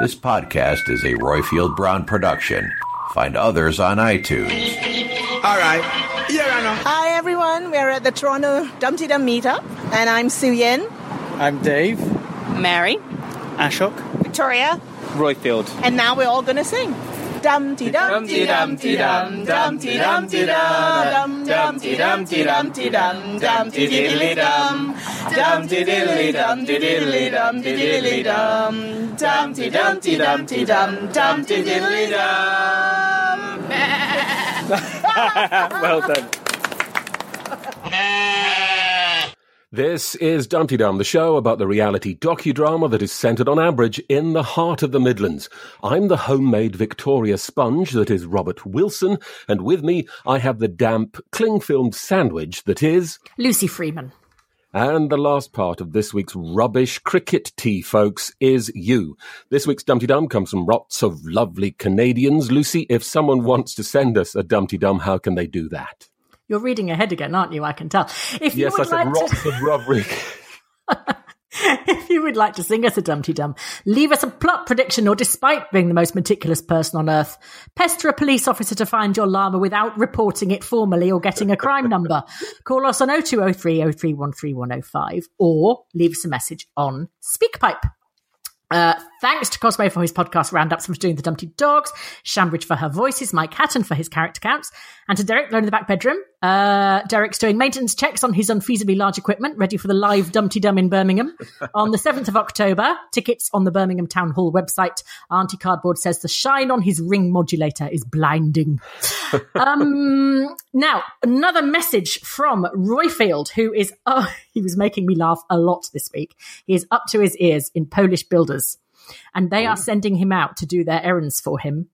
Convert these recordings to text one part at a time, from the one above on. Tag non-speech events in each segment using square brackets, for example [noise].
This podcast is a Royfield Brown production. Find others on iTunes. All right. Yeah, I know. Hi everyone, we're at the Toronto Dumpty Dum meetup, and I'm Sue Yen, I'm Dave. Mary. Ashok. Victoria, Royfield. and now we're all gonna sing. Dumpty Dumpty Dumpty Dum Dumpty Dumpty Dum Dumpty Dumpty Dumpty Dum Dumpty Diddly Dum Dumpty Diddly Dumpty Diddly Dumpty Diddly Dum Dumpty Dumpty Dumpty Dum Dumpty Diddly Dum. well done. [laughs] This is Dumpty Dum, the show about the reality docudrama that is centred on Ambridge in the heart of the Midlands. I'm the homemade Victoria sponge that is Robert Wilson, and with me I have the damp, cling-filmed sandwich that is... Lucy Freeman. And the last part of this week's rubbish cricket tea, folks, is you. This week's Dumpty Dum comes from lots of lovely Canadians. Lucy, if someone wants to send us a Dumpty Dum, how can they do that? You're reading ahead again, aren't you? I can tell. If you Yes, I would said like lots to, of rubbish. [laughs] if you would like to sing us a Dumpty Dum, leave us a plot prediction, or despite being the most meticulous person on earth, pester a police officer to find your llama without reporting it formally or getting a crime number. [laughs] Call us on 0203 0313105 or leave us a message on SpeakPipe. Uh, thanks to Cosmo for his podcast roundups from doing the Dumpty Dogs, Shambridge for her voices, Mike Hatton for his character counts, and to Derek alone in the back bedroom. Uh, Derek's doing maintenance checks on his unfeasibly large equipment, ready for the live Dumpty Dum in Birmingham [laughs] on the 7th of October. Tickets on the Birmingham Town Hall website. Auntie Cardboard says the shine on his ring modulator is blinding. [laughs] um, now, another message from Royfield, who is, oh, [laughs] he was making me laugh a lot this week. He is up to his ears in Polish builders, and they are sending him out to do their errands for him.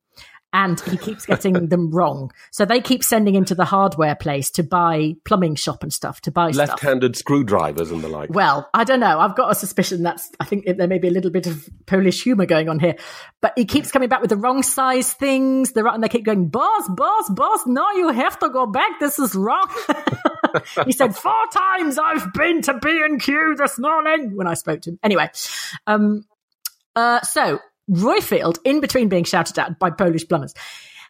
And he keeps getting [laughs] them wrong. So they keep sending him to the hardware place to buy plumbing shop and stuff, to buy. Left-handed screwdrivers and the like. Well, I don't know. I've got a suspicion that's, I think there may be a little bit of Polish humor going on here, but he keeps coming back with the wrong size things. The, and they keep going, boss, boss, boss, no, you have to go back. This is wrong. [laughs] he said, four times I've been to B&Q this morning when I spoke to him. Anyway, um, uh, so Royfield, in between being shouted at by Polish plumbers,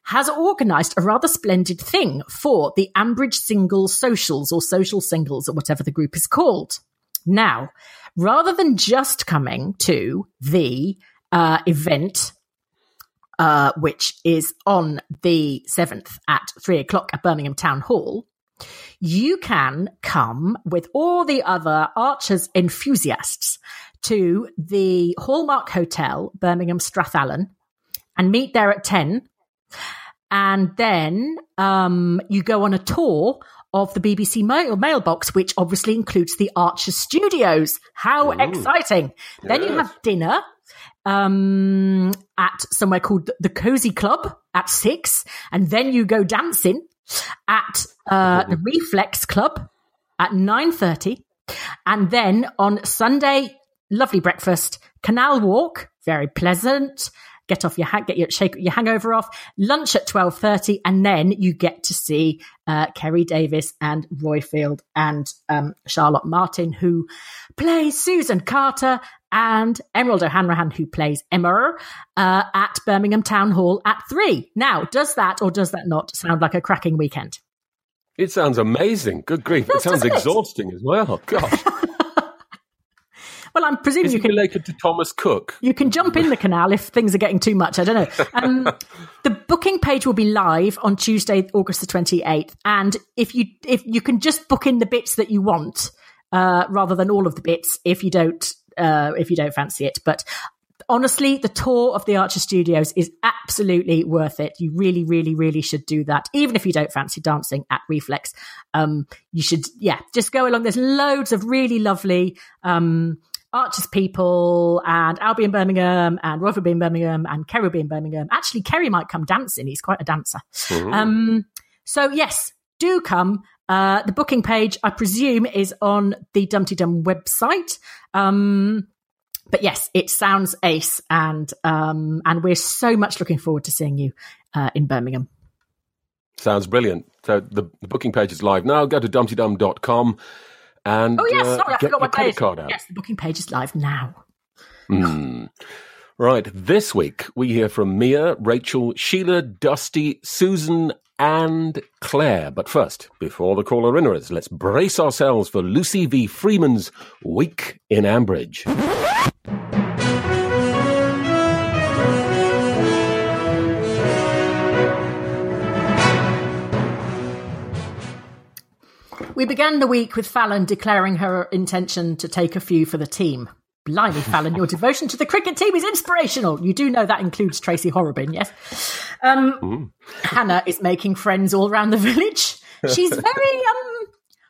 has organised a rather splendid thing for the Ambridge Single Socials or Social Singles or whatever the group is called. Now, rather than just coming to the uh, event, uh, which is on the 7th at three o'clock at Birmingham Town Hall, you can come with all the other Archers enthusiasts to the Hallmark Hotel, Birmingham Strathallan, and meet there at 10. And then um, you go on a tour of the BBC mail- mailbox, which obviously includes the Archer Studios. How exciting! Then you have dinner um, at somewhere called the Cozy Club at six, and then you go dancing at uh, the Reflex Club at nine thirty, and then on Sunday, lovely breakfast, Canal Walk, very pleasant. Get off your ha- get your shake your hangover off. Lunch at twelve thirty, and then you get to see uh, Kerry Davis and Royfield and um, Charlotte Martin, who plays Susan Carter, and Emerald O'Hanrahan, who plays Emma, uh, at Birmingham Town Hall at three. Now, does that or does that not sound like a cracking weekend? It sounds amazing. Good grief. It sounds it? exhausting as well. Gosh. [laughs] Well, I'm presuming Is you can related to Thomas Cook? You can jump in the canal if things are getting too much. I don't know. [laughs] Um, the booking page will be live on Tuesday, August the twenty eighth, and if you if you can just book in the bits that you want uh, rather than all of the bits if you don't uh, if you don't fancy it. But honestly, the tour of the Archer Studios is absolutely worth it. You really, really, really should do that, even if you don't fancy dancing at Reflex. Um, you should, yeah, just go along. There's loads of really lovely. Um, Archer's people and I'll in Birmingham and be in Birmingham and Kerry will be in Birmingham. Actually, Kerry might come dancing. He's quite a dancer. Um, so yes, do come. Uh, the booking page, I presume, is on the Dumpty Dum website. Um, but yes, it sounds ace, and um, and we're so much looking forward to seeing you uh, in Birmingham. Sounds brilliant. So the, the booking page is live now. Go to dumptydum.com and Oh yes, uh, sorry, I get forgot your credit card out. Yes, the booking page is live now. Hmm. Right. This week we hear from Mia, Rachel, Sheila, Dusty, Susan, and Claire. But first, before the caller inners, let's brace ourselves for Lucy V. Freeman's Week in Ambridge. We began the week with Fallon declaring her intention to take a few for the team. Blimey, Fallon, your devotion to the cricket team is inspirational. You do know that includes Tracy Horrobin, yes? Um, Hannah is making friends all around the village. She's very um,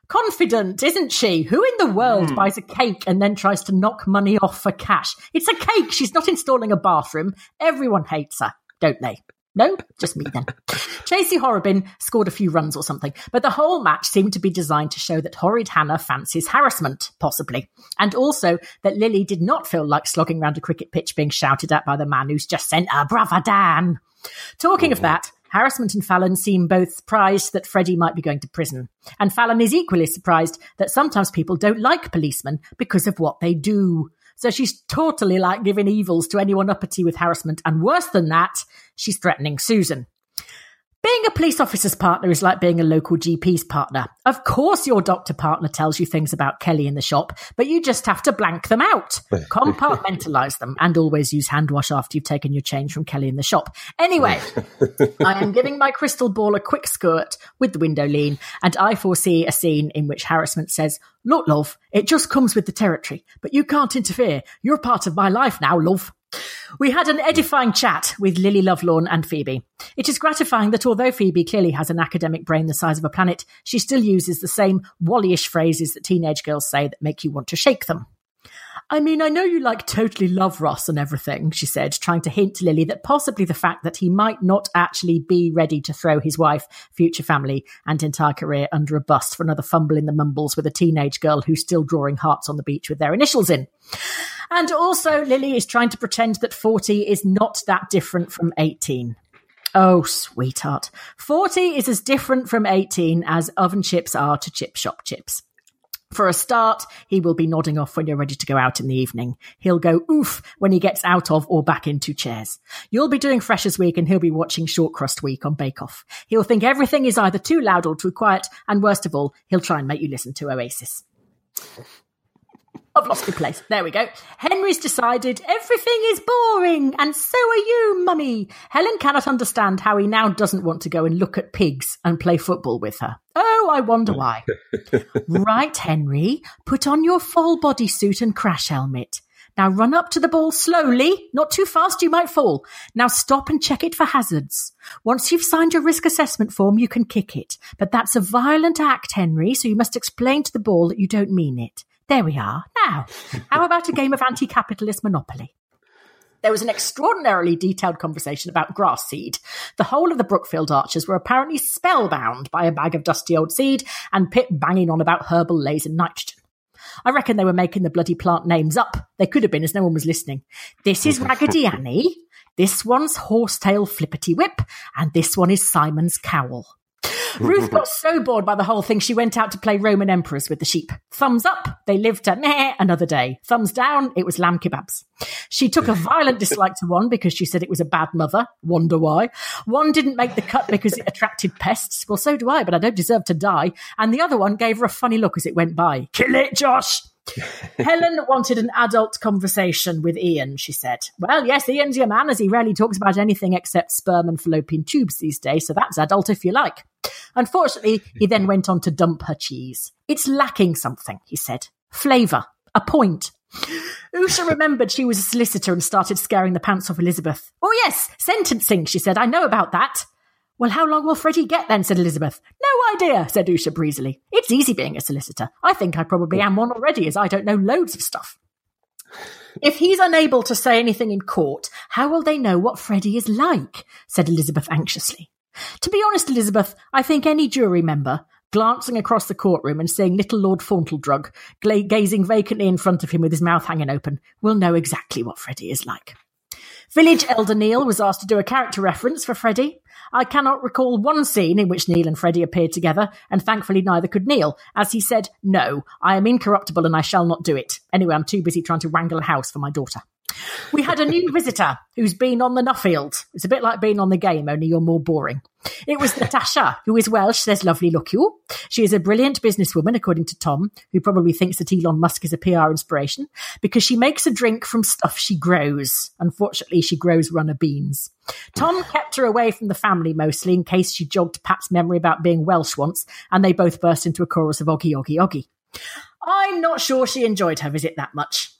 confident, isn't she? Who in the world buys a cake and then tries to knock money off for cash? It's a cake. She's not installing a bathroom. Everyone hates her, don't they? No, just me then. Tracy Horrobin scored a few runs or something, but the whole match seemed to be designed to show that horrid Hannah fancies harassment, possibly. And also that Lily did not feel like slogging round a cricket pitch being shouted at by the man who's just sent her brother Dan. Talking of that, Harassment and Fallon seem both surprised that Freddie might be going to prison. And Fallon is equally surprised that sometimes people don't like policemen because of what they do. So she's totally like giving evils to anyone uppity with harassment. And worse than that, she's threatening Susan. Being a police officer's partner is like being a local GP's partner. Of course, your doctor partner tells you things about Kelly in the shop, but you just have to blank them out, [laughs] compartmentalize them, and always use hand wash after you've taken your change from Kelly in the shop. Anyway, [laughs] I am giving my crystal ball a quick skirt with the window lean, and I foresee a scene in which harassment says, Look, love, it just comes with the territory, but you can't interfere. You're part of my life now, love. We had an edifying chat with Lily Lovelorn and Phoebe. It is gratifying that although Phoebe clearly has an academic brain the size of a planet, she still uses the same Wally-ish phrases that teenage girls say that make you want to shake them. I mean, I know you like totally love Russ and everything, she said, trying to hint to Lily that possibly the fact that he might not actually be ready to throw his wife, future family, and entire career under a bus for another fumble in the mumbles with a teenage girl who's still drawing hearts on the beach with their initials in. And also, Lily is trying to pretend that 40 is not that different from 18. Oh, sweetheart. 40 is as different from 18 as oven chips are to chip shop chips. For a start, he will be nodding off when you're ready to go out in the evening. He'll go oof when he gets out of or back into chairs. You'll be doing Freshers Week and he'll be watching Short Crust Week on Bake Off. He'll think everything is either too loud or too quiet, and worst of all, he'll try and make you listen to Oasis. I've lost my place. There we go. Henry's decided everything is boring, and so are you, mummy. Helen cannot understand how he now doesn't want to go and look at pigs and play football with her. Oh, I wonder why. [laughs] right, Henry, put on your full body suit and crash helmet. Now run up to the ball slowly, not too fast, you might fall. Now stop and check it for hazards. Once you've signed your risk assessment form, you can kick it. But that's a violent act, Henry, so you must explain to the ball that you don't mean it. There we are. Now, how about a game of anti capitalist Monopoly? There was an extraordinarily detailed conversation about grass seed. The whole of the Brookfield archers were apparently spellbound by a bag of dusty old seed, and Pip banging on about herbal lays and nitrogen. I reckon they were making the bloody plant names up. They could have been, as no one was listening. This is [laughs] Raggedy Annie. This one's Horsetail Flippity Whip, and this one is Simon's Cowl. [laughs] Ruth got so bored by the whole thing, she went out to play Roman emperors with the sheep. Thumbs up, they lived to meh another day. Thumbs down, it was lamb kebabs. She took a violent dislike to one because she said it was a bad mother. Wonder why. One didn't make the cut because it attracted pests. Well, so do I, but I don't deserve to die. And the other one gave her a funny look as it went by. Kill it, Josh! [laughs] Helen wanted an adult conversation with Ian, she said. Well, yes, Ian's your man, as he rarely talks about anything except sperm and fallopian tubes these days, so that's adult if you like. Unfortunately, he then went on to dump her cheese. It's lacking something, he said. Flavour. A point. Usha remembered she was a solicitor and started scaring the pants off Elizabeth. Oh, yes, sentencing, she said. I know about that. Well, how long will Freddie get then? said Elizabeth. Idea, said Usha breezily. It's easy being a solicitor. I think I probably am one already, as I don't know loads of stuff. If he's unable to say anything in court, how will they know what Freddie is like? said Elizabeth anxiously. To be honest, Elizabeth, I think any jury member, glancing across the courtroom and seeing little Lord Fauntleroy gla- gazing vacantly in front of him with his mouth hanging open, will know exactly what Freddie is like. Village Elder Neil was asked to do a character reference for Freddie. I cannot recall one scene in which Neil and Freddie appeared together, and thankfully neither could Neil, as he said, No, I am incorruptible and I shall not do it. Anyway, I'm too busy trying to wrangle a house for my daughter. We had a new visitor who's been on the Nuffield. It's a bit like being on the game, only you're more boring. It was Natasha, who is Welsh, says lovely look you. She is a brilliant businesswoman, according to Tom, who probably thinks that Elon Musk is a PR inspiration, because she makes a drink from stuff she grows. Unfortunately, she grows runner beans. Tom kept her away from the family mostly in case she jogged Pat's memory about being Welsh once, and they both burst into a chorus of Oggy, Oggy, Oggy. I'm not sure she enjoyed her visit that much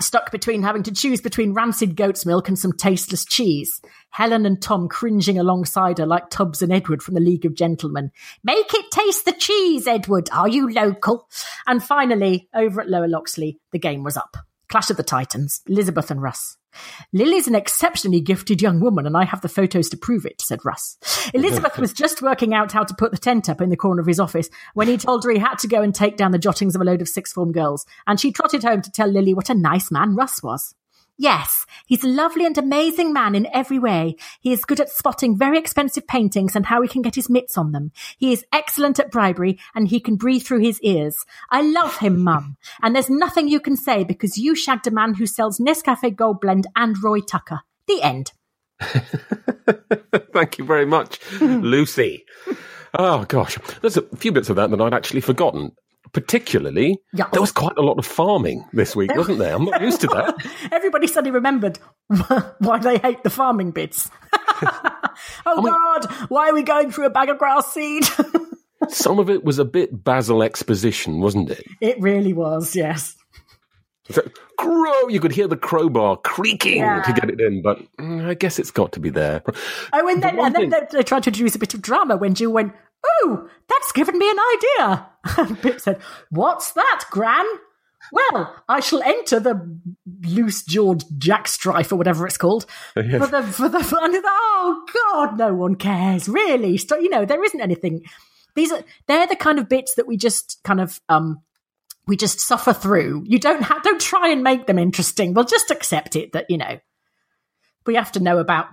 stuck between having to choose between rancid goat's milk and some tasteless cheese. Helen and Tom cringing alongside her like Tubbs and Edward from the League of Gentlemen. Make it taste the cheese, Edward. Are you local? And finally, over at Lower Loxley, the game was up. Clash of the Titans, Elizabeth and Russ. Lily's an exceptionally gifted young woman, and I have the photos to prove it, said Russ. [laughs] Elizabeth was just working out how to put the tent up in the corner of his office when he told her he had to go and take down the jottings of a load of sixth form girls, and she trotted home to tell Lily what a nice man Russ was. Yes, he's a lovely and amazing man in every way. He is good at spotting very expensive paintings and how he can get his mitts on them. He is excellent at bribery and he can breathe through his ears. I love him, Mum. And there's nothing you can say because you shagged a man who sells Nescafe Gold Blend and Roy Tucker. The end. [laughs] Thank you very much, [laughs] Lucy. Oh gosh, there's a few bits of that that I'd actually forgotten. Particularly, Yeah. there was quite a lot of farming this week, wasn't there? I'm not used to that. [laughs] Everybody suddenly remembered [laughs] why they hate the farming bits. [laughs] oh God, why are we going through a bag of grass seed? Some of it was a bit Basil exposition, wasn't it? it really was, yes. So, crow, you could hear the crowbar creaking Yeah. to get it in, but mm, I guess it's got to be there. Oh, and then, one and then thing- they, they tried to introduce a bit of drama when Jill went, Oh, that's given me an idea. And [laughs] Pip said, What's that, Gran? Well, I shall enter the loose jawed jackstrife or whatever it's called Yes. for the for the fun. Oh God, no one cares really. So, you know, there isn't anything. These are they're the kind of bits that we just kind of um we just suffer through. You don't have don't try and make them interesting. We'll just accept it that you know we have to know about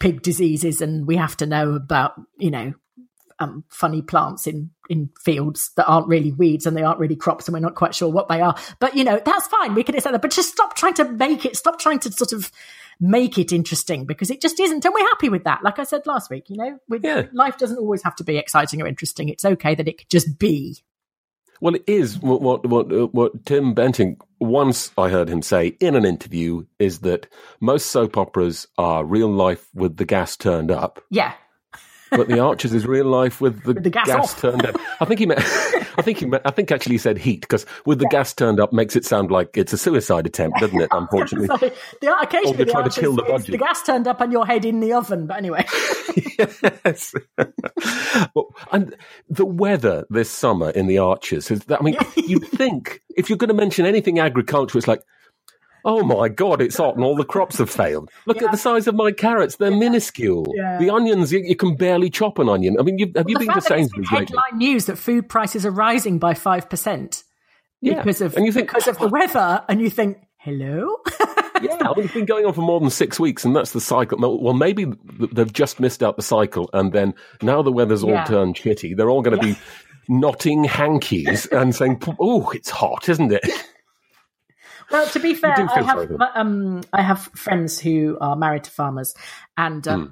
pig diseases and we have to know about you know um, funny plants in in fields that aren't really weeds and they aren't really crops and we're not quite sure what they are. But you know that's fine. We can accept that. But just stop trying to make it. Stop trying to sort of make it interesting because it just isn't. And we're happy with that. Like I said last week, you know, with, Yeah. life doesn't always have to be exciting or interesting. It's okay that it could just be. Well, it is what what what, what Tim Bentinck once I heard him say in an interview is that most soap operas are real life with the gas turned up, Yeah. But The Archers is real life with the, With the gas off. turned up. I think he meant. [laughs] I think he meant, I think actually he said heat because with the gas turned up makes it sound like it's a suicide attempt, doesn't it? [laughs] Unfortunately. Sorry. The, occasionally they're the, trying to kill the budget. the gas turned up and your head in the oven. But anyway. [laughs] yes. well, and the weather this summer in the Archers is that, I mean, you'd think if you're going to mention anything agriculture, it's like, oh my God, it's hot and all the crops have failed. Look at the size of my carrots. They're minuscule. Yeah. The onions, you, you can barely chop an onion. I mean, you, have you the been to fact that it's Sainsbury's lately? headline news that food prices are rising by five percent Yeah. because of and you think, because of the [laughs] weather, and you think, hello, [laughs] yeah, it's been going on for more than six weeks, and that's the cycle. Well, maybe they've just missed out the cycle, and then now the weather's all Yeah. turned shitty. They're all going to be [laughs] knotting hankies and saying, "Oh, it's hot, isn't it?" Well, to be fair, I have um, I have friends who are married to farmers, and um, Hmm.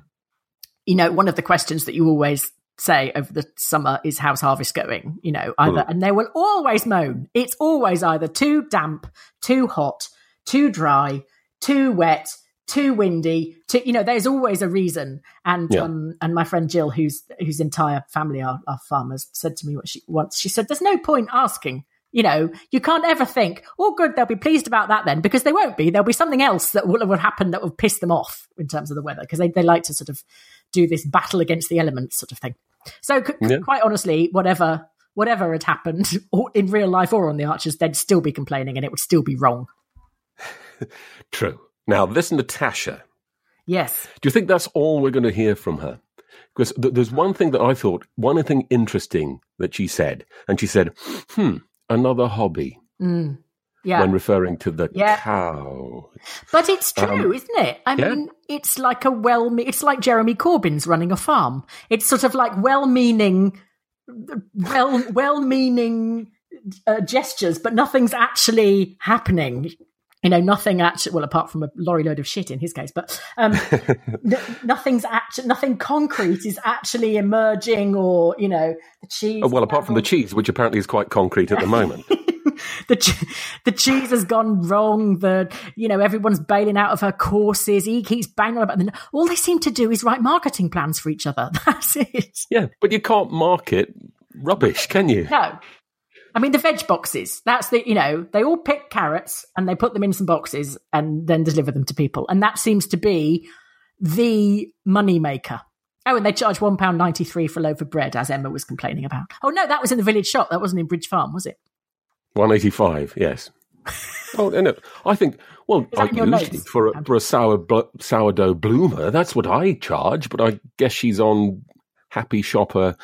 you know, one of the questions that you always say over the summer is how's harvest going? You know, either Hmm. and they will always moan. It's always either too damp, too hot, too dry, too wet. Too windy. Too, you know, there's always a reason. And Yeah. um, and my friend Jill, whose whose entire family are, are farmers, said to me what she once. She said, "There's no point asking you know, you can't ever think, oh, good, they'll be pleased about that then, because they won't be. There'll be something else that will, will happen that will piss them off in terms of the weather, because they, they like to sort of do this battle against the elements sort of thing. So, c- Yeah. quite honestly, whatever whatever had happened, [laughs] or in real life or on the Archers, they'd still be complaining and it would still be wrong. [laughs] True. Now, this Natasha. Yes. Do you think that's all we're going to hear from her? Because th- there's one thing that I thought, one thing interesting that she said, and she said, "Hmm, another hobby." Mm. Yeah. When referring to the Yeah. cow. But it's true, Um, isn't it? I yeah. mean, it's like a well, it's like Jeremy Corbyn's running a farm. It's sort of like well-meaning, well, well-meaning uh, gestures, but nothing's actually happening. You know, nothing actually. Well, apart from a lorry load of shit in his case, but um, [laughs] n- nothing's actually nothing concrete is actually emerging, or you know, the cheese. Oh, well, apart from the cheese, which apparently is quite concrete at the moment. [laughs] the che- the cheese has gone wrong. The you know everyone's bailing out of her courses. He keeps banging on about them. All they seem to do is write marketing plans for each other. [laughs] That's it. yeah, but you can't market rubbish, can you? No, I mean the veg boxes. That's the you know they all pick carrots and they put them in some boxes and then deliver them to people. And that seems to be the money maker. Oh, and they charge one pound ninety three for a loaf of bread, as Emma was complaining about. Oh no, that was in the village shop. That wasn't in Bridge Farm, was it? 185, yes. [laughs] oh, no, I think, well, I usually, for a, for a sour, bl- sourdough bloomer, that's what I charge, but I guess she's on Happy Shopper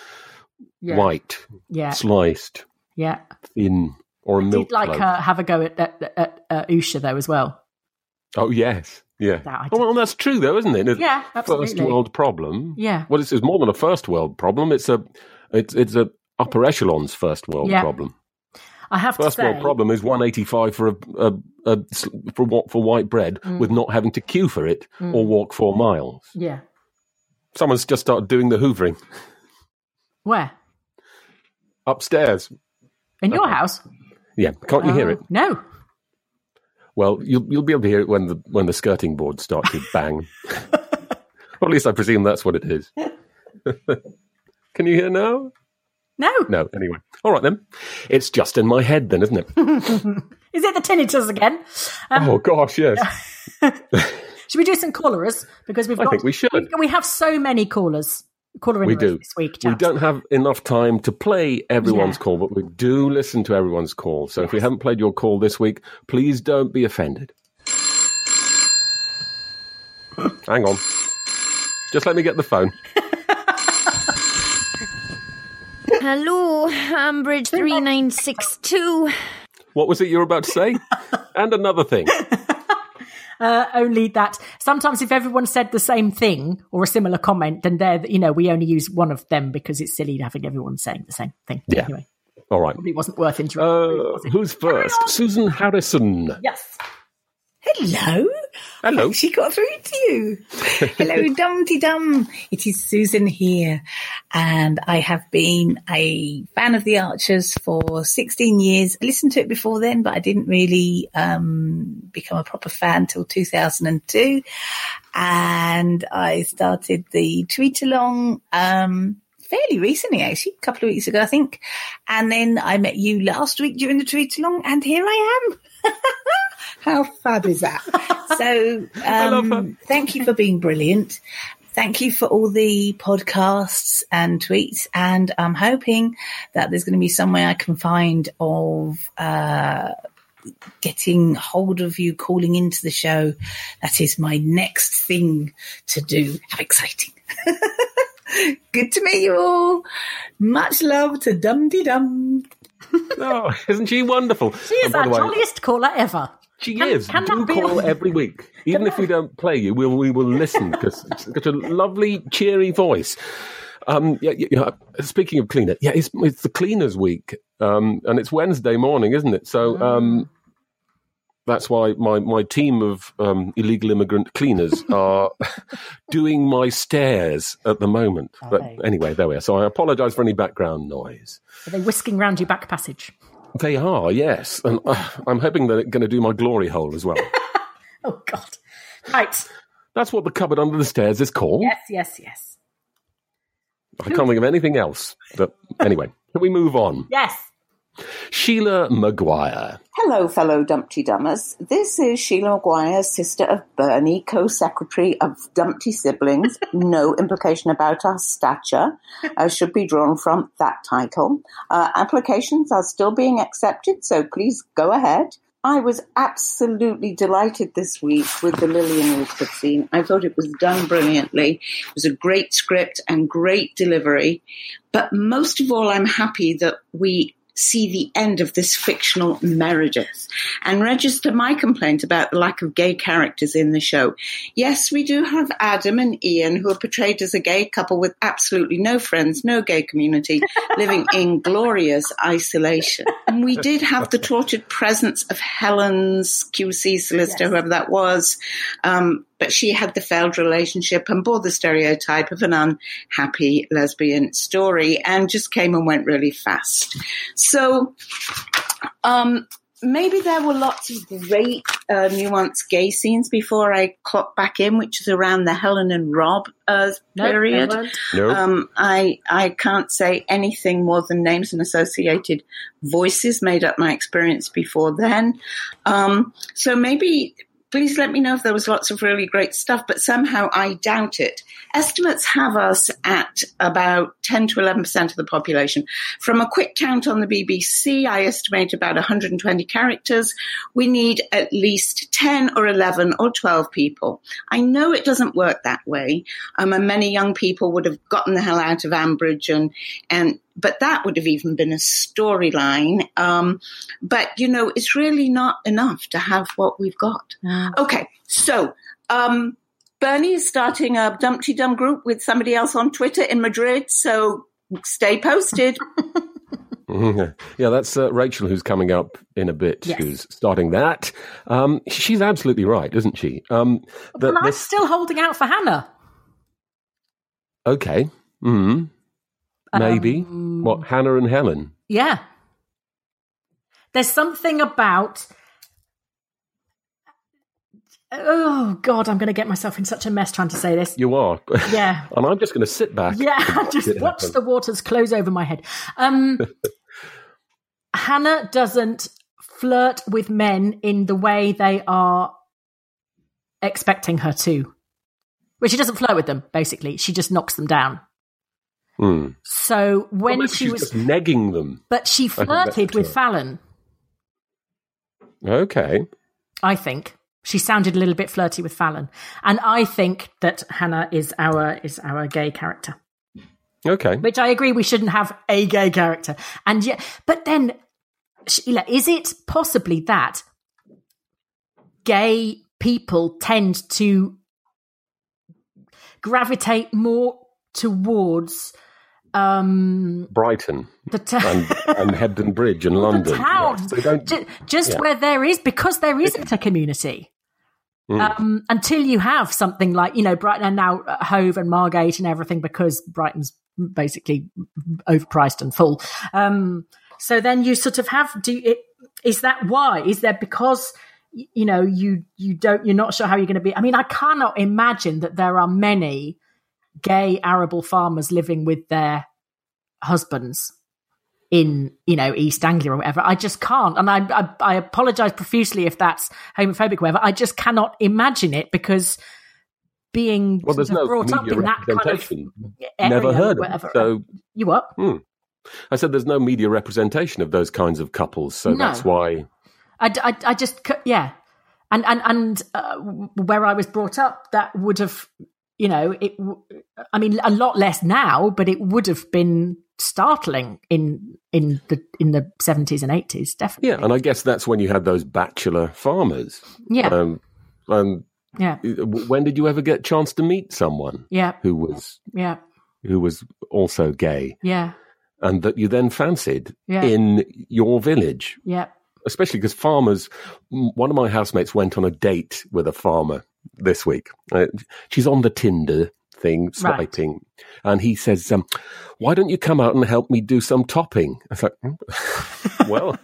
Yeah. white, Yeah, sliced, yeah. thin, or a milk did like uh, have a go at, at, at uh, Usha though as well. Oh, yes. Yeah. That Oh, well, that's true, though, isn't it? Yeah, First world problem. Yeah. Well, it's, it's more than a first world problem. It's a, it's, it's a upper echelon's first world Yeah. problem. I have First to say, world problem is 185 for a, a, a for what for white bread Mm. with not having to queue for it or walk four miles. Yeah, Someone's just started doing the hoovering where upstairs. In your house? Yeah, can't you hear it? Oh, No. Well, you'll you'll be able to hear it when the when the skirting boards start to bang. [laughs] or at least I presume that's what it is. [laughs] Can you hear now? No. No. Anyway, all right then. It's just in my head then, isn't it? [laughs] Is it the tinnitus again? Um, oh gosh, yes. Should we do some callers? Because we've I got, think we should. We, we have so many callers. Caller in We do. this week. We don't have enough time to play everyone's Yeah. call, but we do listen to everyone's call. So if we haven't played your call this week, please don't be offended. Hang on. Just let me get the phone. Hello, Ambridge 3962. What was it you were about to say? [laughs] and another thing. Uh, only that sometimes if everyone said the same thing or a similar comment, then they're you know we only use one of them because it's silly having everyone saying the same thing. Yeah. Anyway, All right. probably wasn't worth interrupting. Uh, who's first? Susan Harrison. yes. Hello. Hello. She got through to you. [laughs] Hello, Dumpty Dum. It is Susan here, and I have been a fan of the Archers for 16 years. I listened to it before then, but I didn't really um, become a proper fan till 2002. And I started the tweet along um, fairly recently, actually, a couple of weeks ago, I think. And then I met you last week during the tweet along, and here I am. [laughs] How fab is that? [laughs] So, um, thank you [laughs] for being brilliant. Thank you for all the podcasts and tweets. And I'm hoping that there's going to be some way I can find of, uh, getting hold of you, calling into the show. That is my next thing to do. How exciting. [laughs] Good to meet you all. Much love to Dum Dee Dum. Oh, isn't she wonderful? She is And our the way, jolliest caller ever. She Can- is. can Do call every [laughs] week, even if we don't play you. We'll we will listen because it's got a lovely, cheery voice. Um, yeah, yeah, yeah. Speaking of cleaner, yeah, it's it's the cleaners week, um, and it's Wednesday morning, isn't it? So um, that's why my my team of um, illegal immigrant cleaners [laughs] are doing my stairs at the moment. But they? anyway, there we are. So I apologise for any background noise. Are they whisking round your back passage? They are, yes, and uh, I'm hoping they're going to do my glory hole as well. [laughs] Oh God! Right. That's what the cupboard under the stairs is called. Yes, yes, yes. I can't think of anything else. But anyway, can we move on? Yes. Sheila Maguire. Hello, fellow Dumpty Dummers. This is Sheila Maguire, sister of Bernie, co-secretary of Dumpty Siblings. [laughs] no implication about our stature uh, should be drawn from that title. Uh, applications are still being accepted, so please go ahead. I was absolutely delighted this week with the Lillian Woodford scene. I thought it was done brilliantly. It was a great script and great delivery. But most of all, I'm happy that we see the end of this fictional Meredith and register my complaint about the lack of gay characters in the show. Yes, we do have Adam and Ian who are portrayed as a gay couple with absolutely no friends, no gay community, [laughs] living in glorious isolation. And we did have the [laughs] tortured presence of Helen's QC solicitor, whoever that was, um, but she had the failed relationship and bore the stereotype of an unhappy lesbian story and just came and went really fast. So, um, maybe there were lots of great uh, nuanced gay scenes before I clocked back in, which is around the Helen and Rob uh, No, period. they weren't. No. Um, I I can't say anything more than names and associated voices made up my experience before then. Um, so maybe please let me know if there was lots of really great stuff, but somehow I doubt it. Estimates have us at about 10 to 11% of the population. From a quick count on the BBC, I estimate about 120 characters. We need at least 10 or 11 or 12 people. I know it doesn't work that way. Um, and many young people would have gotten the hell out of Ambridge and, and, but that would have even been a storyline. Um, but you know, it's really not enough to have what we've got. Okay. So, um, Bernie is starting a Dumpty Dum group with somebody else on Twitter in Madrid. So stay posted. [laughs] [laughs] Yeah, that's uh, Rachel who's coming up in a bit, Yes. who's starting that. Um, she's absolutely right, isn't she? Um, the, and I'm this- still holding out for Hannah. okay. Mm, maybe. Um, what, Hannah and Helen? Yeah. There's something about. Oh God, I'm going to get myself in such a mess trying to say this. You are. [laughs] Yeah. [laughs] and I'm just going to sit back. Yeah, [laughs] just watch happen. the waters close over my head. Um, Hannah doesn't flirt with men in the way they are expecting her to. Well, she doesn't flirt with them, basically. She just knocks them down. Hmm. So when maybe she was. negging them. But she flirted with true. Fallon, Okay. I think. She sounded a little bit flirty with Fallon. And I think that Hannah is our is our gay character. Okay. which I agree we shouldn't have a gay character. And yet, but then, Sheila, is it possibly that gay people tend to gravitate more towards um, Brighton town? and, and [laughs] Hebden Bridge and London. the town, Yes, they don't- Ju- just yeah. where there is, because there isn't a community. Mm. Um, until you have something like, you know, Brighton and now Hove and Margate and everything, because Brighton's basically overpriced and full. Um, so then you sort of have, do it, is that why? Is there because, you know, you, you don't, you're not sure how you're going to be? I mean, I cannot imagine that there are many gay arable farmers living with their husbands in you know East Anglia or whatever. I just can't, and I I, I apologize profusely if that's homophobic, whatever. I just cannot imagine it because being well, there's no brought up media in that kind of Never heard of it. So you what? hmm. I said there's no media representation of those kinds of couples, so No. that's why. I, I, I just yeah, and and and uh, where I was brought up, that would have you know, it. I mean, a lot less now, but it would have been startling in in the in the seventies and eighties, definitely. Yeah, and I guess that's when you had those bachelor farmers. Yeah. Um, and Yeah, when did you ever get a chance to meet someone yeah, who was yeah, who was also gay yeah, and that you then fancied Yeah. in your village? yeah. especially because farmers. One of my housemates went on a date with a farmer this week. Uh, she's on the Tinder thing, Right. swiping, and he says, um, "Why don't you come out and help me do some topping?" I thought, "Hmm, [laughs] "Well,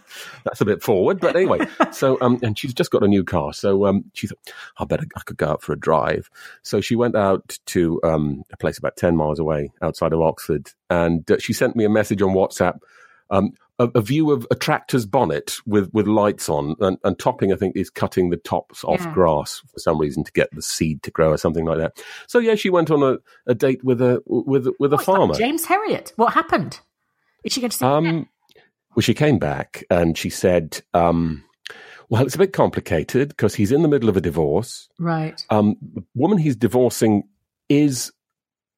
that's a bit forward, but anyway." [laughs] So, um, and she's just got a new car, so um, she thought, "I better I could go out for a drive." So she went out to um, a place about ten miles away outside of Oxford, and uh, she sent me a message on WhatsApp um, a, a view of a tractor's bonnet with, with lights on, and, and topping, I think, is cutting the tops off Yeah. grass for some reason to get the seed to grow or something like that. So yeah, she went on a, a date with a with with a What's farmer. James Herriot. What happened? Is she going to see? Um, well, she came back and she said, um, "Well, it's a bit complicated because he's in the middle of a divorce. right. Um, the woman he's divorcing is."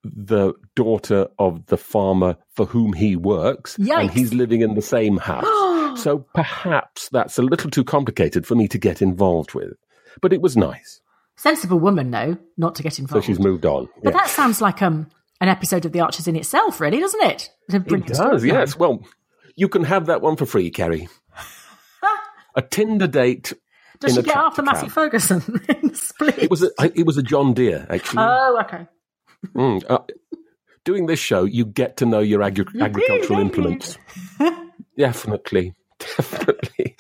The daughter of the farmer for whom he works, and he's living in the same house. [gasps] So perhaps that's a little too complicated for me to get involved with. But it was nice. Sensible woman, though, not to get involved. So she's moved on. But Yeah. that sounds like um an episode of The Archers in itself, really, doesn't it? It does, yes. Well, you can have that one for free, Kerry. [laughs] a Tinder date. Does in she get after Massey. Ferguson [laughs] in the split? It was a, it was a John Deere, actually. Oh, okay. Mm, uh, doing this show, you get to know your agri- You agricultural don't implements. [laughs] Definitely. [laughs] Definitely.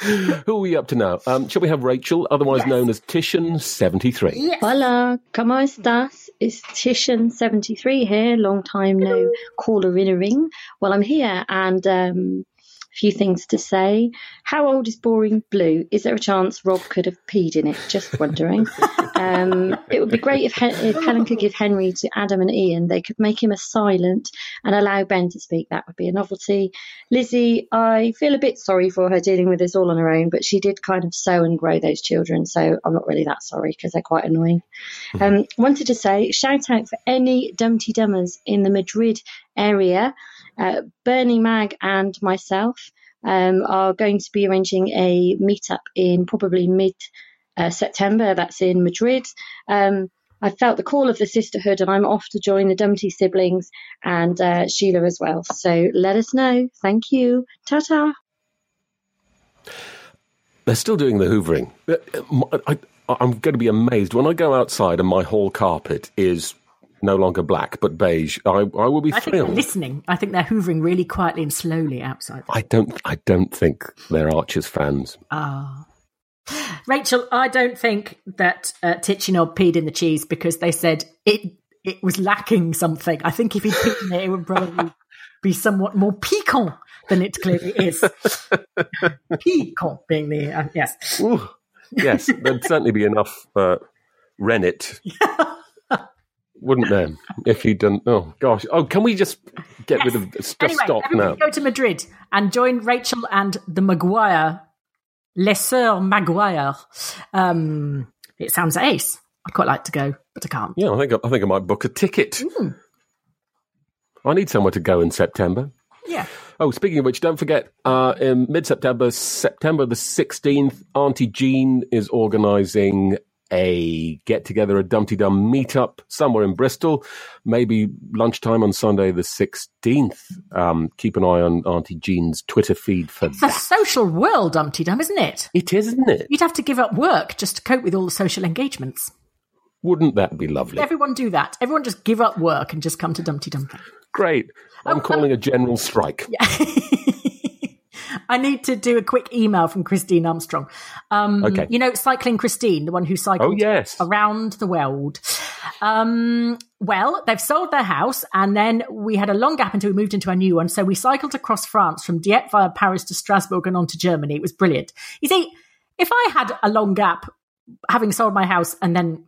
Who are we up to now? Um, shall we have Rachel, otherwise known as Titian73? Hola, ¿cómo estás? It's Titian73 here, long time no caller in a ring. Well, I'm here and um, a few things to say. How old is Boring Blue? Is there a chance Rob could have peed in it? Just wondering. [laughs] um, it would be great if, Hen- if Helen could give Henry to Adam and Ian. They could make him a silent and allow Ben to speak. That would be a novelty. Lizzie, I feel a bit sorry for her dealing with this all on her own, but she did kind of sow and grow those children, so I'm not really that sorry because they're quite annoying. Um, wanted to say shout out for any Dumpty Dummers in the Madrid area. Uh, Bernie Mag and myself um, are going to be arranging a meetup in probably mid uh, September. That's in Madrid. Um, I felt the call of the sisterhood, and I'm off to join the Dumpty siblings and uh, Sheila as well. So let us know. Thank you. Ta ta. They're still doing the hoovering. Uh, uh, I, I'm going to be amazed when I go outside and my hall carpet is no longer black but beige. I, I will be I think they're thrilled. listening. I think they're hoovering really quietly and slowly outside. I don't. I don't think they're Archers fans. Ah. Rachel, I don't think that uh, Titchener peed in the cheese because they said it it was lacking something. I think if he'd peed in it, it would probably be somewhat more piquant than it clearly is. [laughs] piquant being the uh, yes. Ooh, yes, there'd certainly be enough uh, rennet, [laughs] wouldn't there? If you'd done. Oh gosh. Oh, can we just get rid of just Anyway, stop now? go to Madrid and join Rachel and the Maguire, Les Sœurs Maguire. Um, it sounds ace. I'd quite like to go, but I can't. Yeah, I think I think I might book a ticket. I need somewhere to go in September. Yeah. Oh, speaking of which, don't forget, uh, in mid September, September the 16th, Auntie Jean is organising a get together, a Dumpty Dum meetup somewhere in Bristol, maybe lunchtime on Sunday the 16th. Um, keep an eye on Auntie Jean's Twitter feed for It's a social world, Dumpty Dum, isn't it? It is, isn't it? You'd have to give up work just to cope with all the social engagements. Wouldn't that be lovely? Everyone do that. Everyone just give up work and just come to Dumpty Dum. Great. I'm calling a general strike. [laughs] I need to do a quick email from Christine Armstrong. Um, Okay. You know, Cycling Christine, the one who cycled Oh, yes. around the world. Um, well, they've sold their house, and then we had a long gap until we moved into our new one. So we cycled across France from Dieppe via Paris to Strasbourg and on to Germany. It was brilliant. You see, if I had a long gap, having sold my house and then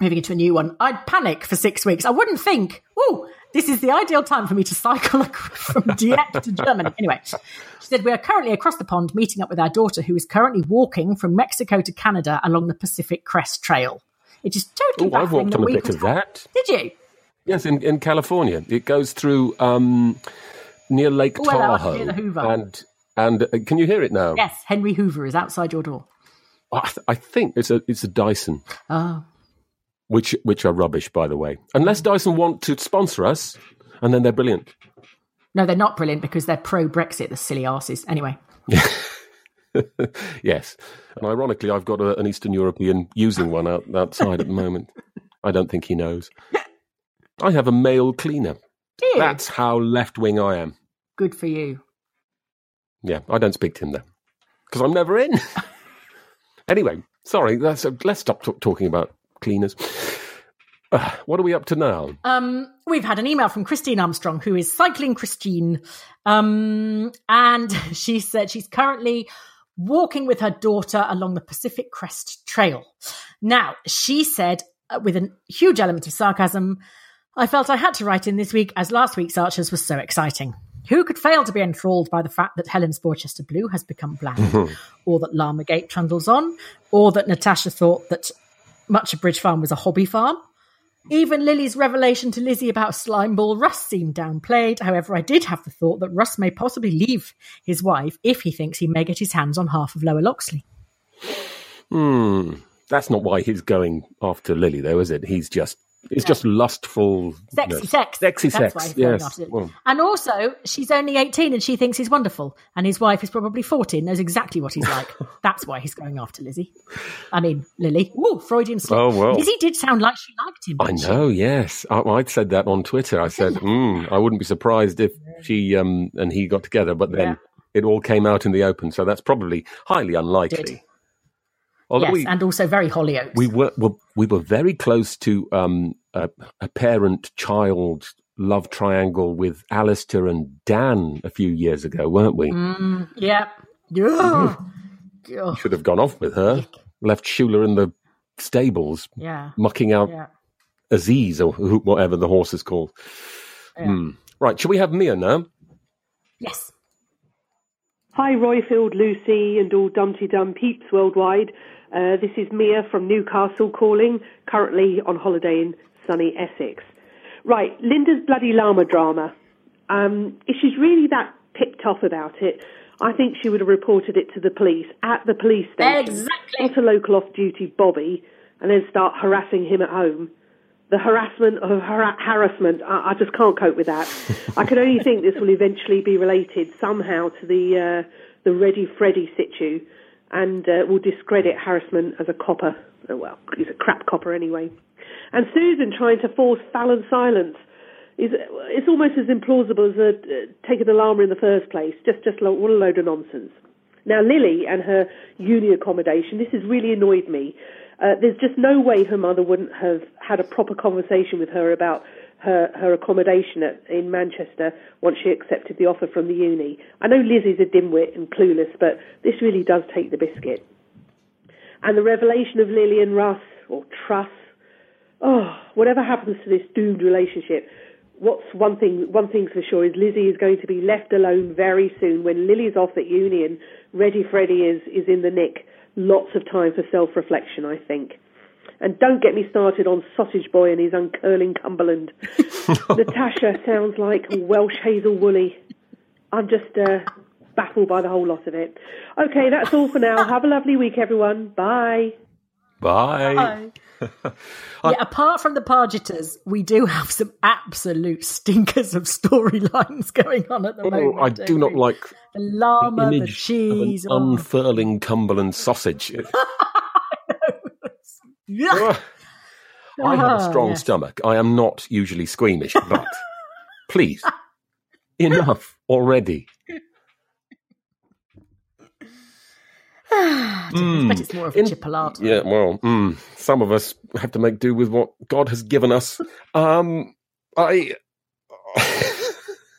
moving into a new one, I'd panic for six weeks. I wouldn't think, oh, this is the ideal time for me to cycle [laughs] from Dieppe to Germany. Anyway, she said, We are currently across the pond meeting up with our daughter, who is currently walking from Mexico to Canada along the Pacific Crest Trail. It is totally Oh, I've walked on a bit of have- that. Did you? Yes, in, in California, it goes through um, near Lake Oh, well, Tahoe, hear the Hoover. and and uh, can you hear it now? Yes, Henry Hoover is outside your door. I, th- I think it's a it's a Dyson, Oh, which which are rubbish, by the way. Unless Dyson want to sponsor us, and then they're brilliant. no, they're not brilliant because they're pro Brexit, the silly arses. Anyway, [laughs] yes, and ironically, I've got a, an Eastern European using one out, outside at the moment. [laughs] I don't think he knows. I have a male cleaner. That's how left wing I am. good for you. Yeah, I don't speak to him though, because I'm never in. [laughs] anyway, sorry. That's let's stop t- talking about cleaners. Uh, what are we up to now? Um, we've had an email from Christine Armstrong, who is cycling Christine, um, and [laughs] she said she's currently walking with her daughter along the Pacific Crest Trail. Now, she said uh, with a huge element of sarcasm, "I felt I had to write in this week as last week's Archers was so exciting." Who could fail to be enthralled by the fact that Helen's Borchester Blue has become bland, [laughs] or that Llama Gate trundles on, or that Natasha thought that Much of Bridge Farm was a hobby farm? Even Lily's revelation to Lizzie about Slimeball Russ seemed downplayed. However, I did have the thought that Russ may possibly leave his wife if he thinks he may get his hands on half of Lower Loxley. Hmm. That's not why he's going after Lily, though, is it? He's just it's just lustful, Sexy sex. sexy That's sex. yes. Well, And also, she's only 18 and she thinks he's wonderful. And his wife is probably 40 and knows exactly what he's like. [laughs] That's why he's going after Lizzie. I mean, Lily. Ooh, Freudian slip. Oh, well. Lizzie did sound like she liked him. I didn't she? know. Yes, I, I'd said that on Twitter. I said, mm, I wouldn't be surprised if she um, and he got together, but then Yeah. it all came out in the open. So that's probably highly unlikely. Did. Although yes, we, and also very Hollyoaks. we were, were we were very close to um, a, a parent-child love triangle with Alistair and Dan a few years ago, weren't we? Mm, yeah. Yeah. Yeah. Should have gone off with her. Left Shula in the stables, Yeah. mucking out Yeah. Aziz or whatever the horse is called. Hmm. Right, shall we have Mia now? Yes. Hi, Royfield, Lucy, and all Dumpty Dum peeps worldwide. Uh, this is Mia from Newcastle calling, currently on holiday in sunny Essex. Right, Linda's bloody llama drama. Um, if she's really that tipped off about it, I think she would have reported it to the police at the police station. Exactly. Not a local off-duty Bobby, and then start harassing him at home. The harassment of har- harassment, I, I just can't cope with that. [laughs] I can only think this will eventually be related somehow to the uh, the Ready Freddy situ, and uh, will discredit harassment as a copper. Oh, well, he's a crap copper anyway. And Susan trying to force Fallon silence is it's almost as implausible as uh, taking the llama in the first place. Just just lo- what a load of nonsense. Now Lily and her uni accommodation. This has really annoyed me. Uh, there's just no way her mother wouldn't have had a proper conversation with her about her her accommodation at, in Manchester once she accepted the offer from the uni. I know Lizzie's a dimwit and clueless, but this really does take the biscuit. And the revelation of Lily and Russ or Truss oh, whatever happens to this doomed relationship, what's one thing? One thing's for sure is Lizzie is going to be left alone very soon when Lily's off at uni and Ready Freddy is is in the nick. Lots of time for self-reflection, I think. And don't get me started on Sausage Boy and his uncurling Cumberland. [laughs] Natasha sounds like Welsh Hazel Woolley. I'm just uh, baffled by the whole lot of it. Okay, that's all for now. [laughs] Have a lovely week, everyone. Bye. Bye. [laughs] yeah, apart from the Pargeters, we do have some absolute stinkers of storylines going on at the Oh, moment. I don't not we? like the llama, the the, image cheese. of an oh. unfurling Cumberland sausage. Yeah. I have a Oh, strong yes. stomach. I am not usually squeamish, but please, [laughs] enough already. Mm. But it's more of a chipolata. Yeah, well, mm, some of us have to make do with what God has given us. Um, I.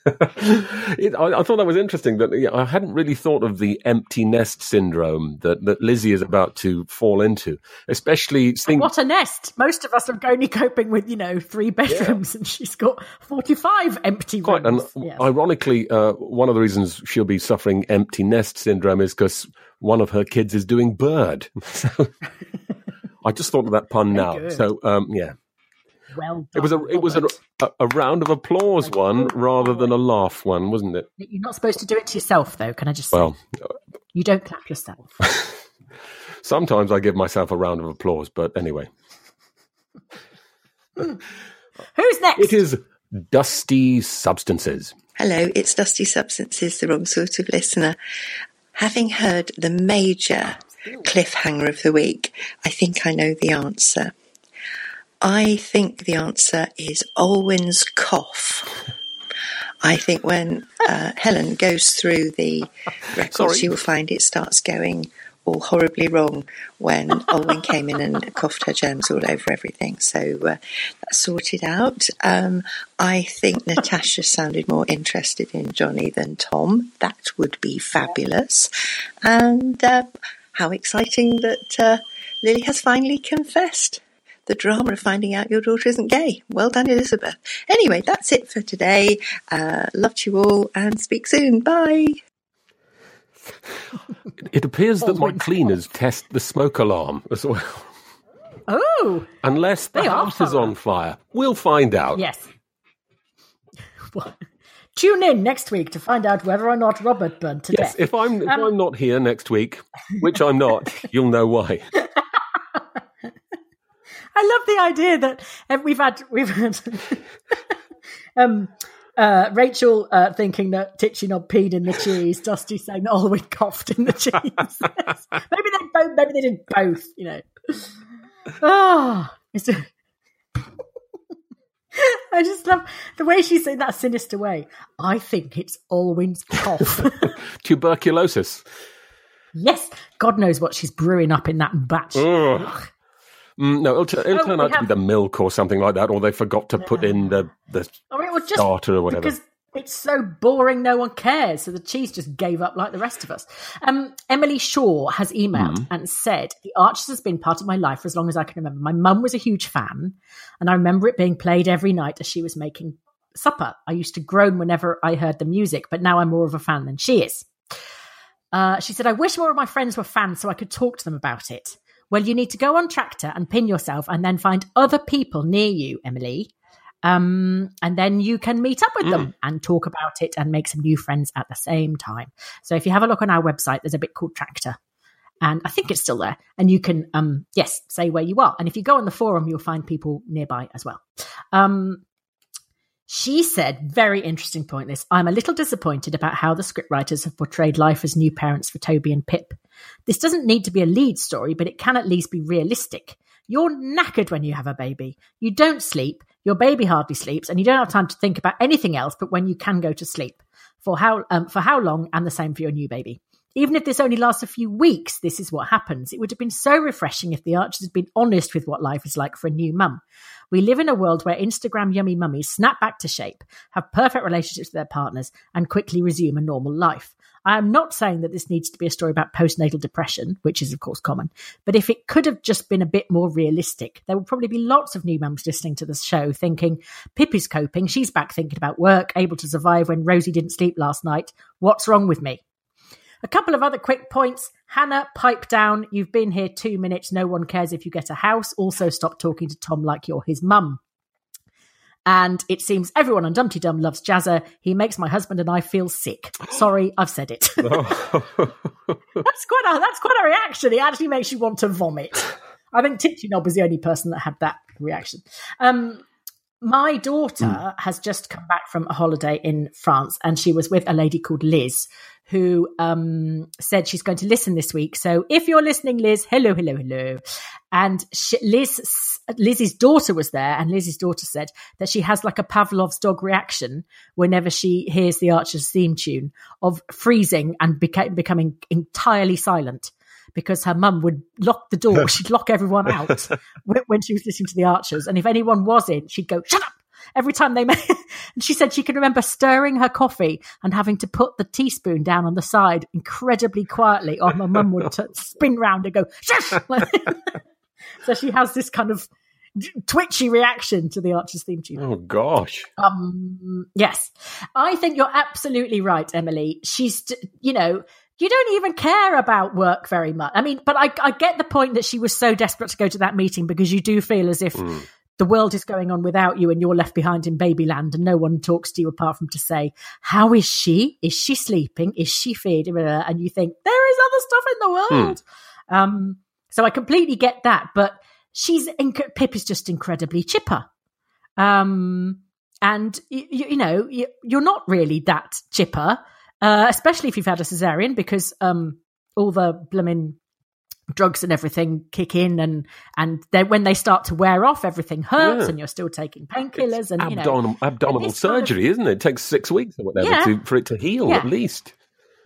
it, I, I thought that was interesting that yeah, I hadn't really thought of the empty nest syndrome that, that Lizzie is about to fall into, especially seeing What a nest! Most of us are only coping with, you know, three bedrooms, and she's got forty-five empty Quite, and rooms. Yes. ironically, uh, one of the reasons she'll be suffering empty nest syndrome is because one of her kids is doing bird. [laughs] So [laughs] I just thought of that pun Very now. good. So um, yeah, Well, it was a done, it was a, a, a round of applause one oh, rather than a laugh one, wasn't it? You're not supposed to do it to yourself, though. Can I just say? Well, you don't clap yourself. [laughs] sometimes I give myself a round of applause, but anyway, [laughs] Who's next? it is dusty substances. Hello, it's Dusty Substances, the wrong sort of listener. Having heard the major cliffhanger of the week, I think I know the answer. I think the answer is Olwyn's cough. I think when uh, Helen goes through the records, Sorry. she will find it starts going all horribly wrong when Olwyn came in and coughed her germs all over everything. So uh, that's sorted out. Um, I think Natasha sounded more interested in Johnny than Tom. That would be fabulous. And uh, how exciting that uh, Lily has finally confessed. The drama of finding out your daughter isn't gay. Well done, Elizabeth. Anyway, that's it for today. Uh, loved you all and speak soon. Bye. [laughs] It appears that my cleaners test the smoke alarm as well, Oh, unless the They are house is on fire. We'll find out. yes. Well, [laughs] Tune in next week to find out whether or not Robert burned to Yes, death. if I'm if Um, I'm not here next week, which I'm not, [laughs] you'll know why. I love the idea that uh, we've had we've had [laughs] um, uh, Rachel uh, thinking that Titchy Knob peed in the cheese, Dusty saying that Olwyn coughed in the [laughs] cheese. maybe they both. Maybe they did both. You know. Ah, it's a- [laughs] I just love the way she's in that sinister way. I think it's Olwyn's cough. Tuberculosis. yes, God knows what she's brewing up in that batch. Ugh. Mm, no, it'll, t- it'll Oh, turn out to be the milk or something like that, or they forgot to put in the the Or it was just starter or whatever. because it's so boring, no one cares. So the cheese just gave up like the rest of us. Um, Emily Shaw has emailed Mhm. and said, The Archers has been part of my life for as long as I can remember. My mum was a huge fan, and I remember it being played every night as she was making supper. I used to groan whenever I heard the music, but now I'm more of a fan than she is. Uh, she said, I wish more of my friends were fans so I could talk to them about it. Well, you need to go on Tractor and pin yourself and then find other people near you, Emily. Um, and then you can meet up with them and talk about it and make some new friends at the same time. So if you have a look on our website, there's a bit called Tractor. And I think it's still there. And you can, um, yes, say where you are. And if you go on the forum, you'll find people nearby as well. Um, she said, very interesting point this. I'm a little disappointed about how the scriptwriters have portrayed life as new parents for Toby and Pip. This doesn't need to be a lead story, but it can at least be realistic. You're knackered when you have a baby. You don't sleep, your baby hardly sleeps, and you don't have time to think about anything else but when you can go to sleep. For how um, for how long, and the same for your new baby. Even if this only lasts a few weeks, this is what happens. It would have been so refreshing if the Archers had been honest with what life is like for a new mum. We live in a world where Instagram yummy mummies snap back to shape, have perfect relationships with their partners, and quickly resume a normal life. I am not saying that this needs to be a story about postnatal depression, which is of course common, but if it could have just been a bit more realistic, there would probably be lots of new mums listening to the show thinking, Pip is coping, she's back thinking about work, able to survive when Rosie didn't sleep last night. What's wrong with me? A couple of other quick points. Hannah, pipe down. You've been here two minutes. No one cares if you get a house. Also, stop talking to Tom like you're his mum. And it seems everyone on Dumpty Dum loves Jazza. He makes my husband and I feel sick. Sorry, I've said it. [laughs] [laughs] that's quite a that's quite a reaction. It actually makes you want to vomit. I think Titchy Knob was the only person that had that reaction. Um, my daughter has just come back from a holiday in France, and she was with a lady called Liz, who um, said she's going to listen this week. So if you're listening, Liz, hello, hello, hello. And she, Liz, Liz's daughter was there, and Liz's daughter said that she has like a Pavlov's dog reaction whenever she hears the Archer's theme tune of freezing and beca- becoming entirely silent. Because her mum would lock the door, [laughs] she'd lock everyone out [laughs] when, when she was listening to the Archers, and if anyone was in, she'd go, "Shut up!" Every time they made. [laughs] and she said she can remember stirring her coffee and having to put the teaspoon down on the side incredibly quietly, or my mum would t- [laughs] spin round and go, "Shush!" [laughs] so she has this kind of twitchy reaction to the Archers theme tune. Oh gosh. Um, yes, I think you're absolutely right, Emily. She's, you know, you don't even care about work very much. I mean, but I, I get the point that she was so desperate to go to that meeting because you do feel as if Mm. The world is going on without you and you're left behind in babyland and no one talks to you apart from to say, How is she? Is she sleeping? Is she feeding? And you think, There is other stuff in the world. Um, so I completely get that, but she's inc- Pip is just incredibly chipper. Um, and you, you know, you, you're not really that chipper, uh, especially if you've had a cesarean because um, all the blooming drugs and everything kick in and and then when they start to wear off everything hurts Yeah. and you're still taking painkillers and you know Abdominal, abdominal this kind of- surgery, isn't it? It takes six weeks or whatever Yeah. to, for it to heal, Yeah. at least.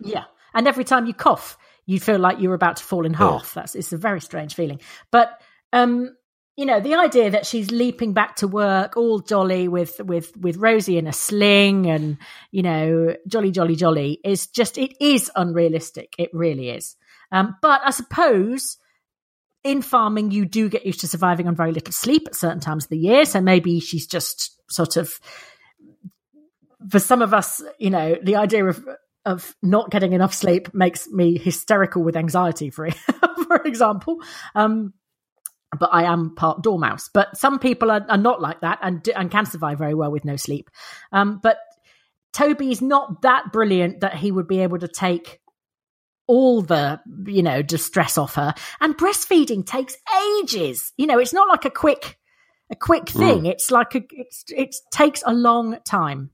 Yeah. And every time you cough, you feel like you're about to fall in half. That's it's a very strange feeling. But um, you know, the idea that she's leaping back to work all jolly with with with Rosie in a sling and, you know, jolly, jolly, jolly is just it is unrealistic. It really is. Um, but I suppose in farming you do get used to surviving on very little sleep at certain times of the year. So maybe she's just sort of for some of us, you know, the idea of of not getting enough sleep makes me hysterical with anxiety, for [laughs] for example. Um, but I am part dormouse. But some people are, are not like that and and can survive very well with no sleep. Um, but is not that brilliant that he would be able to take all the you know distress off her. And breastfeeding takes ages. You know, it's not like a quick a quick thing. Mm. It's like a it's it takes a long time.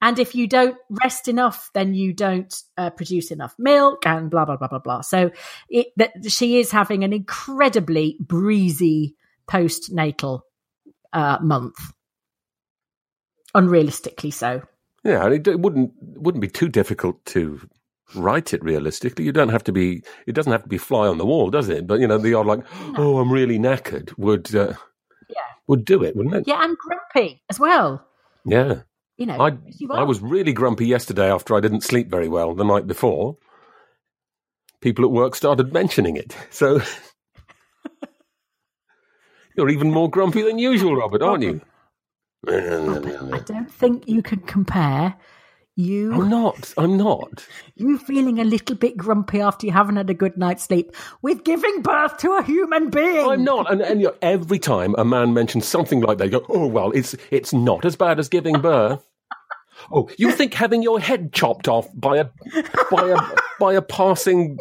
And if you don't rest enough, then you don't uh, produce enough milk and blah, blah, blah, blah, blah. So it, that she is having an incredibly breezy postnatal uh, month. Unrealistically so. Yeah, and it, it wouldn't wouldn't be too difficult to write it realistically. You don't have to be. It doesn't have to be fly on the wall, does it? But you know, the odd like, oh, I'm really knackered would uh, would do it, wouldn't it? Yeah, and grumpy as well. Yeah. You know, I you I was really grumpy yesterday after I didn't sleep very well the night before. People at work started mentioning it, so [laughs] you're even more grumpy than usual, Robert, aren't you? I don't think you can compare you. I'm not. I'm not. You feeling a little bit grumpy after you haven't had a good night's sleep with giving birth to a human being. I'm not. And, and every time a man mentions something like that, you go, "Oh well, it's it's not as bad as giving birth." [laughs] oh, you think having your head chopped off by a by a by a passing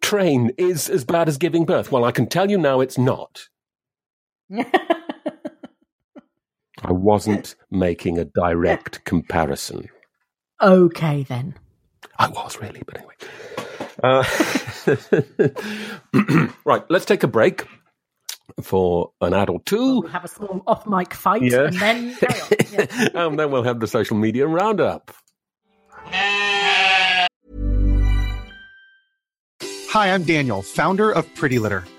train is as bad as giving birth? Well, I can tell you now, it's not. [laughs] I wasn't making a direct comparison. Okay, then. I was really, but anyway. Uh, [laughs] right, let's take a break for an ad or two. We'll have a small off mic fight Yeah. and then. [laughs] Yeah. and then we'll have the social media roundup. Hi, I'm Daniel, founder of Pretty Litter.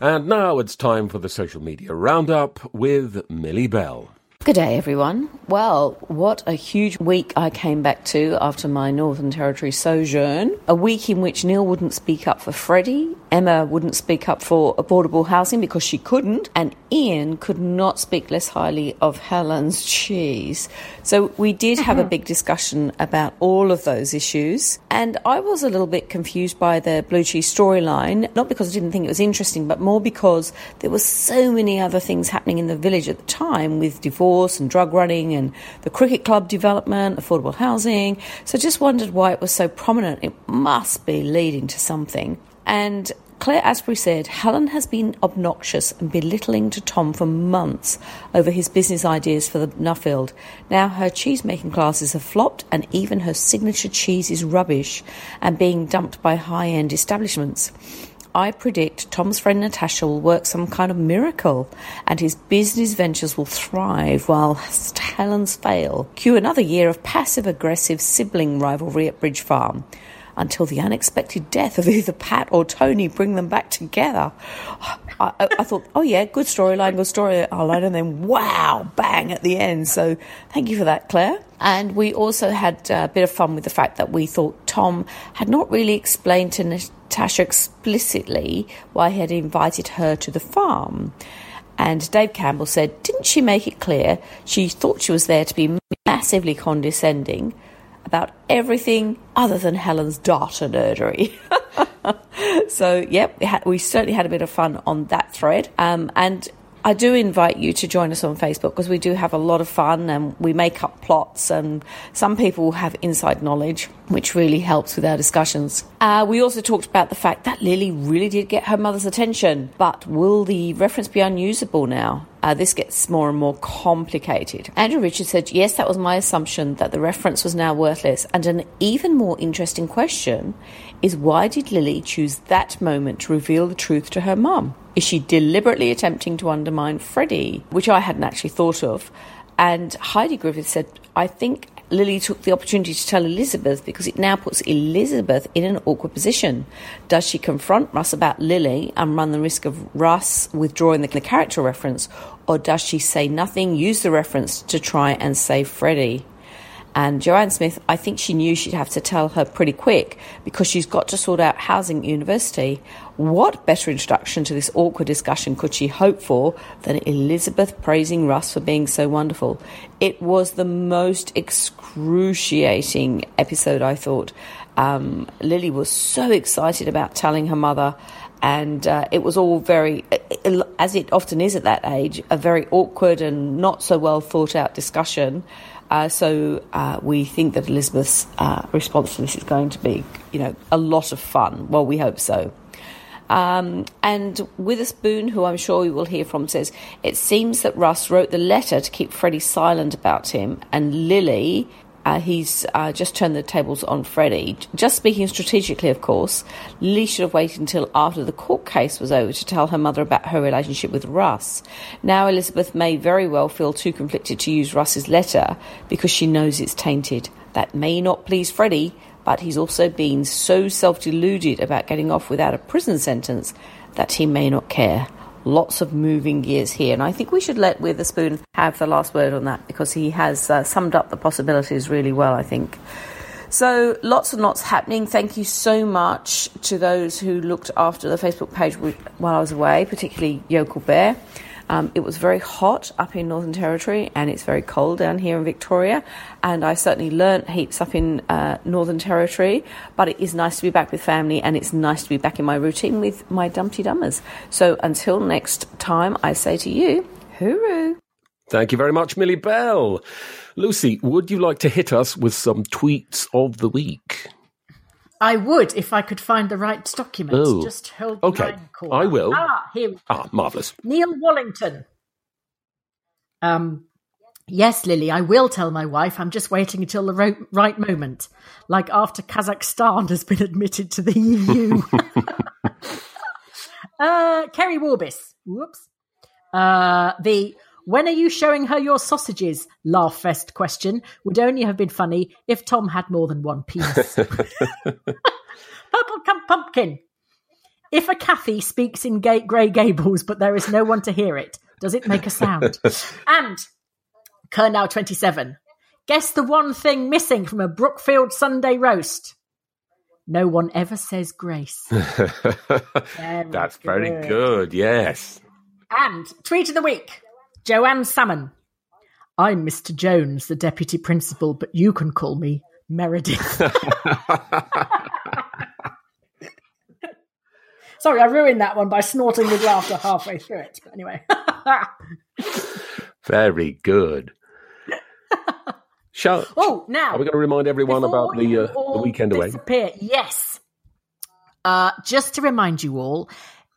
And now it's time for the social media roundup with Millie Bell. Good day, everyone. Well, what a huge week I came back to after my Northern Territory sojourn. A week in which Neil wouldn't speak up for Freddie, Emma wouldn't speak up for affordable housing because she couldn't, and Ian could not speak less highly of Helen's cheese. So we did have a mm-hmm. big discussion about all of those issues, and I was a little bit confused by the blue cheese storyline, not because I didn't think it was interesting, but more because there were so many other things happening in the village at the time with divorce and drug running and the cricket club development, affordable housing. So just wondered why it was so prominent. It must be leading to something. And Claire Asprey said Helen has been obnoxious and belittling to Tom for months over his business ideas for the Nuffield. Now her cheese making classes have flopped, and even her signature cheese is rubbish and being dumped by high end establishments. I predict Tom's friend Natasha will work some kind of miracle and his business ventures will thrive while Helen's fail. Cue another year of passive aggressive sibling rivalry at Bridge Farm until the unexpected death of [laughs] either Pat or Tony bring them back together. I, I, I thought, oh yeah, good storyline, good storyline, and then wow, bang at the end. So thank you for that, Claire. And we also had uh, a bit of fun with the fact that we thought Tom had not really explained to Natasha explicitly why he had invited her to the farm. And Dave Campbell said, Didn't she make it clear she thought she was there to be massively condescending about everything other than Helen's data nerdery? [laughs] so, yep, we, certainly had a bit of fun on that thread. Um, and I do invite you to join us on Facebook because we do have a lot of fun and we make up plots, and some people have inside knowledge, which really helps with our discussions. Uh, we also talked about the fact that Lily really did get her mother's attention, but will the reference be unusable now? Uh, this gets more and more complicated. Andrew Richard said, Yes, that was my assumption that the reference was now worthless. And an even more interesting question is why did Lily choose that moment to reveal the truth to her mum? Is she deliberately attempting to undermine Freddie? Which I hadn't actually thought of. And Heidi Griffith said, I think Lily took the opportunity to tell Elizabeth because it now puts Elizabeth in an awkward position. Does she confront Russ about Lily and run the risk of Russ withdrawing the, character reference, or does she say nothing, use the reference to try and save Freddie? And Joanne Smith, I think she knew she'd have to tell her pretty quick because she's got to sort out housing at university. What better introduction to this awkward discussion could she hope for than Elizabeth praising Russ for being so wonderful? It was the most excruciating episode, I thought. Um, Lily was so excited about telling her mother and uh, it was all very, as it often is at that age, a very awkward and not so well thought out discussion. Uh, so uh, we think that Elizabeth's uh, response to this is going to be, you know, a lot of fun. Well, we hope so. Um, and Witherspoon, who I'm sure we will hear from, says it seems that Russ wrote the letter to keep Freddie silent about him, and Lily uh, he's uh, just turned the tables on Freddie. Just speaking strategically, of course, Lily should have waited until after the court case was over to tell her mother about her relationship with Russ. Now, Elizabeth may very well feel too conflicted to use Russ's letter because she knows it's tainted. That may not please Freddie, but he's also been so self deluded about getting off without a prison sentence that he may not care lots of moving gears here. And I think we should let Witherspoon have the last word on that because he has uh, summed up the possibilities really well, I think. So, lots and lots happening. Thank you so much to those who looked after the Facebook page while I was away, particularly Yokel Bear. Um, it was very hot up in Northern Territory and it's very cold down here in Victoria. And I certainly learnt heaps up in uh, Northern Territory, but it is nice to be back with family and it's nice to be back in my routine with my Dumpty Dummers. So until next time, I say to you, hooroo. Thank you very much, Millie Bell. Lucy, would you like to hit us with some tweets of the week? I would if I could find the right document. Oh. Just hold the okay. I will. Ah, here. Ah, marvelous. Neil Wallington. Um, yes, Lily, I will tell my wife. I'm just waiting until the ro- right moment, like after Kazakhstan has been admitted to the EU. [laughs] uh, Kerry Warbis. Whoops. Uh, the when are you showing her your sausages? Laugh fest question would only have been funny if Tom had more than one penis. [laughs] Purple pumpkin. If a Kathy speaks in gay, Grey Gables, but there is no one to hear it, does it make a sound? [laughs] and Kernow 27. Guess the one thing missing from a Brookfield Sunday roast. No one ever says grace. [laughs] That's very good. good. Yes. And tweet of the week, Joanne Salmon. I'm Mr. Jones, the deputy principal, but you can call me Meredith. [laughs] Sorry, I ruined that one by snorting with laughter halfway through it. But anyway. Very good. Shall, [laughs] oh, now are we going to remind everyone about the, uh, the weekend away? disappear. Yes. Uh, just to remind you all,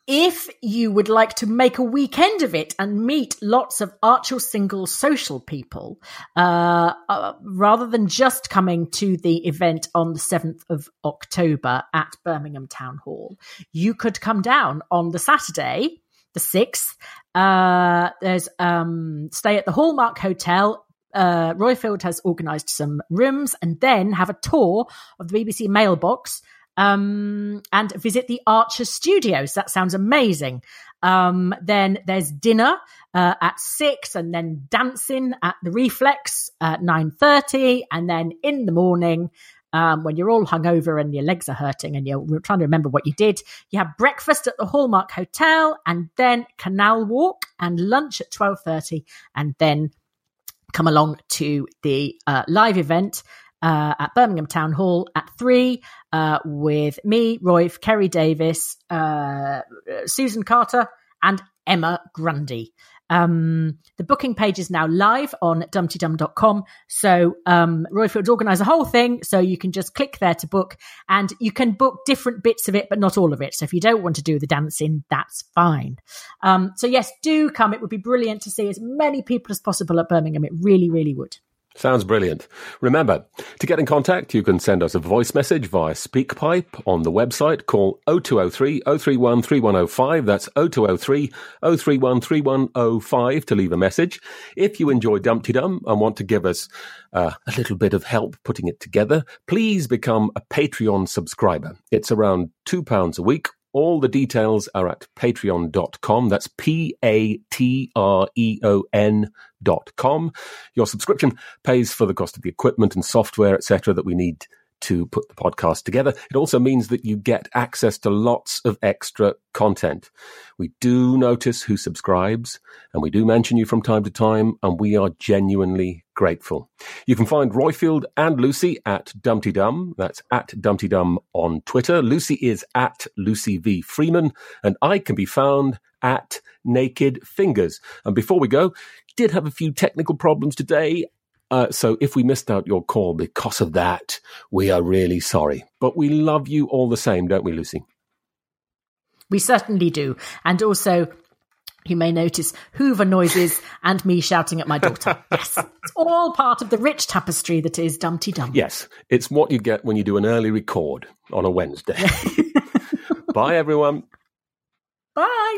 if you would like to make a weekend of it and meet lots of Archer single social people, uh, uh, rather than just coming to the event on the 7th of October at Birmingham Town Hall, you could come down on the Saturday, the 6th. Uh, there's um, stay at the Hallmark Hotel uh, Royfield has organised some rooms and then have a tour of the BBC mailbox um, and visit the Archer studios. That sounds amazing. Um, then there's dinner uh, at six, and then dancing at the Reflex at nine thirty, and then in the morning. Um, when you're all hungover and your legs are hurting and you're trying to remember what you did, you have breakfast at the Hallmark Hotel and then Canal Walk and lunch at twelve thirty, and then come along to the uh, live event uh, at Birmingham Town Hall at three uh, with me, Roy, Kerry Davis, uh, Susan Carter, and Emma Grundy. Um, the booking page is now live on dumptydum.com. So um, Royfield's organised the whole thing, so you can just click there to book, and you can book different bits of it, but not all of it. So if you don't want to do the dancing, that's fine. Um, so yes, do come. It would be brilliant to see as many people as possible at Birmingham. It really, really would. Sounds brilliant. Remember, to get in contact, you can send us a voice message via SpeakPipe on the website. Call 0203 031 3105. That's 0203 031 3105 to leave a message. If you enjoy Dumpty Dum and want to give us uh, a little bit of help putting it together, please become a Patreon subscriber. It's around £2 a week all the details are at patreon.com. That's P A T R E O N dot com. Your subscription pays for the cost of the equipment and software, etc., that we need to put the podcast together. It also means that you get access to lots of extra content. We do notice who subscribes and we do mention you from time to time, and we are genuinely grateful. You can find Royfield and Lucy at Dumpty Dum. That's at Dumpty Dum on Twitter. Lucy is at Lucy V. Freeman, and I can be found at Naked Fingers. And before we go, did have a few technical problems today. Uh, so if we missed out your call because of that, we are really sorry. But we love you all the same, don't we, Lucy? We certainly do. And also, you may notice Hoover noises and me shouting at my daughter. [laughs] yes, it's all part of the rich tapestry that is Dumpty Dum. Yes, it's what you get when you do an early record on a Wednesday. [laughs] Bye, everyone. Bye.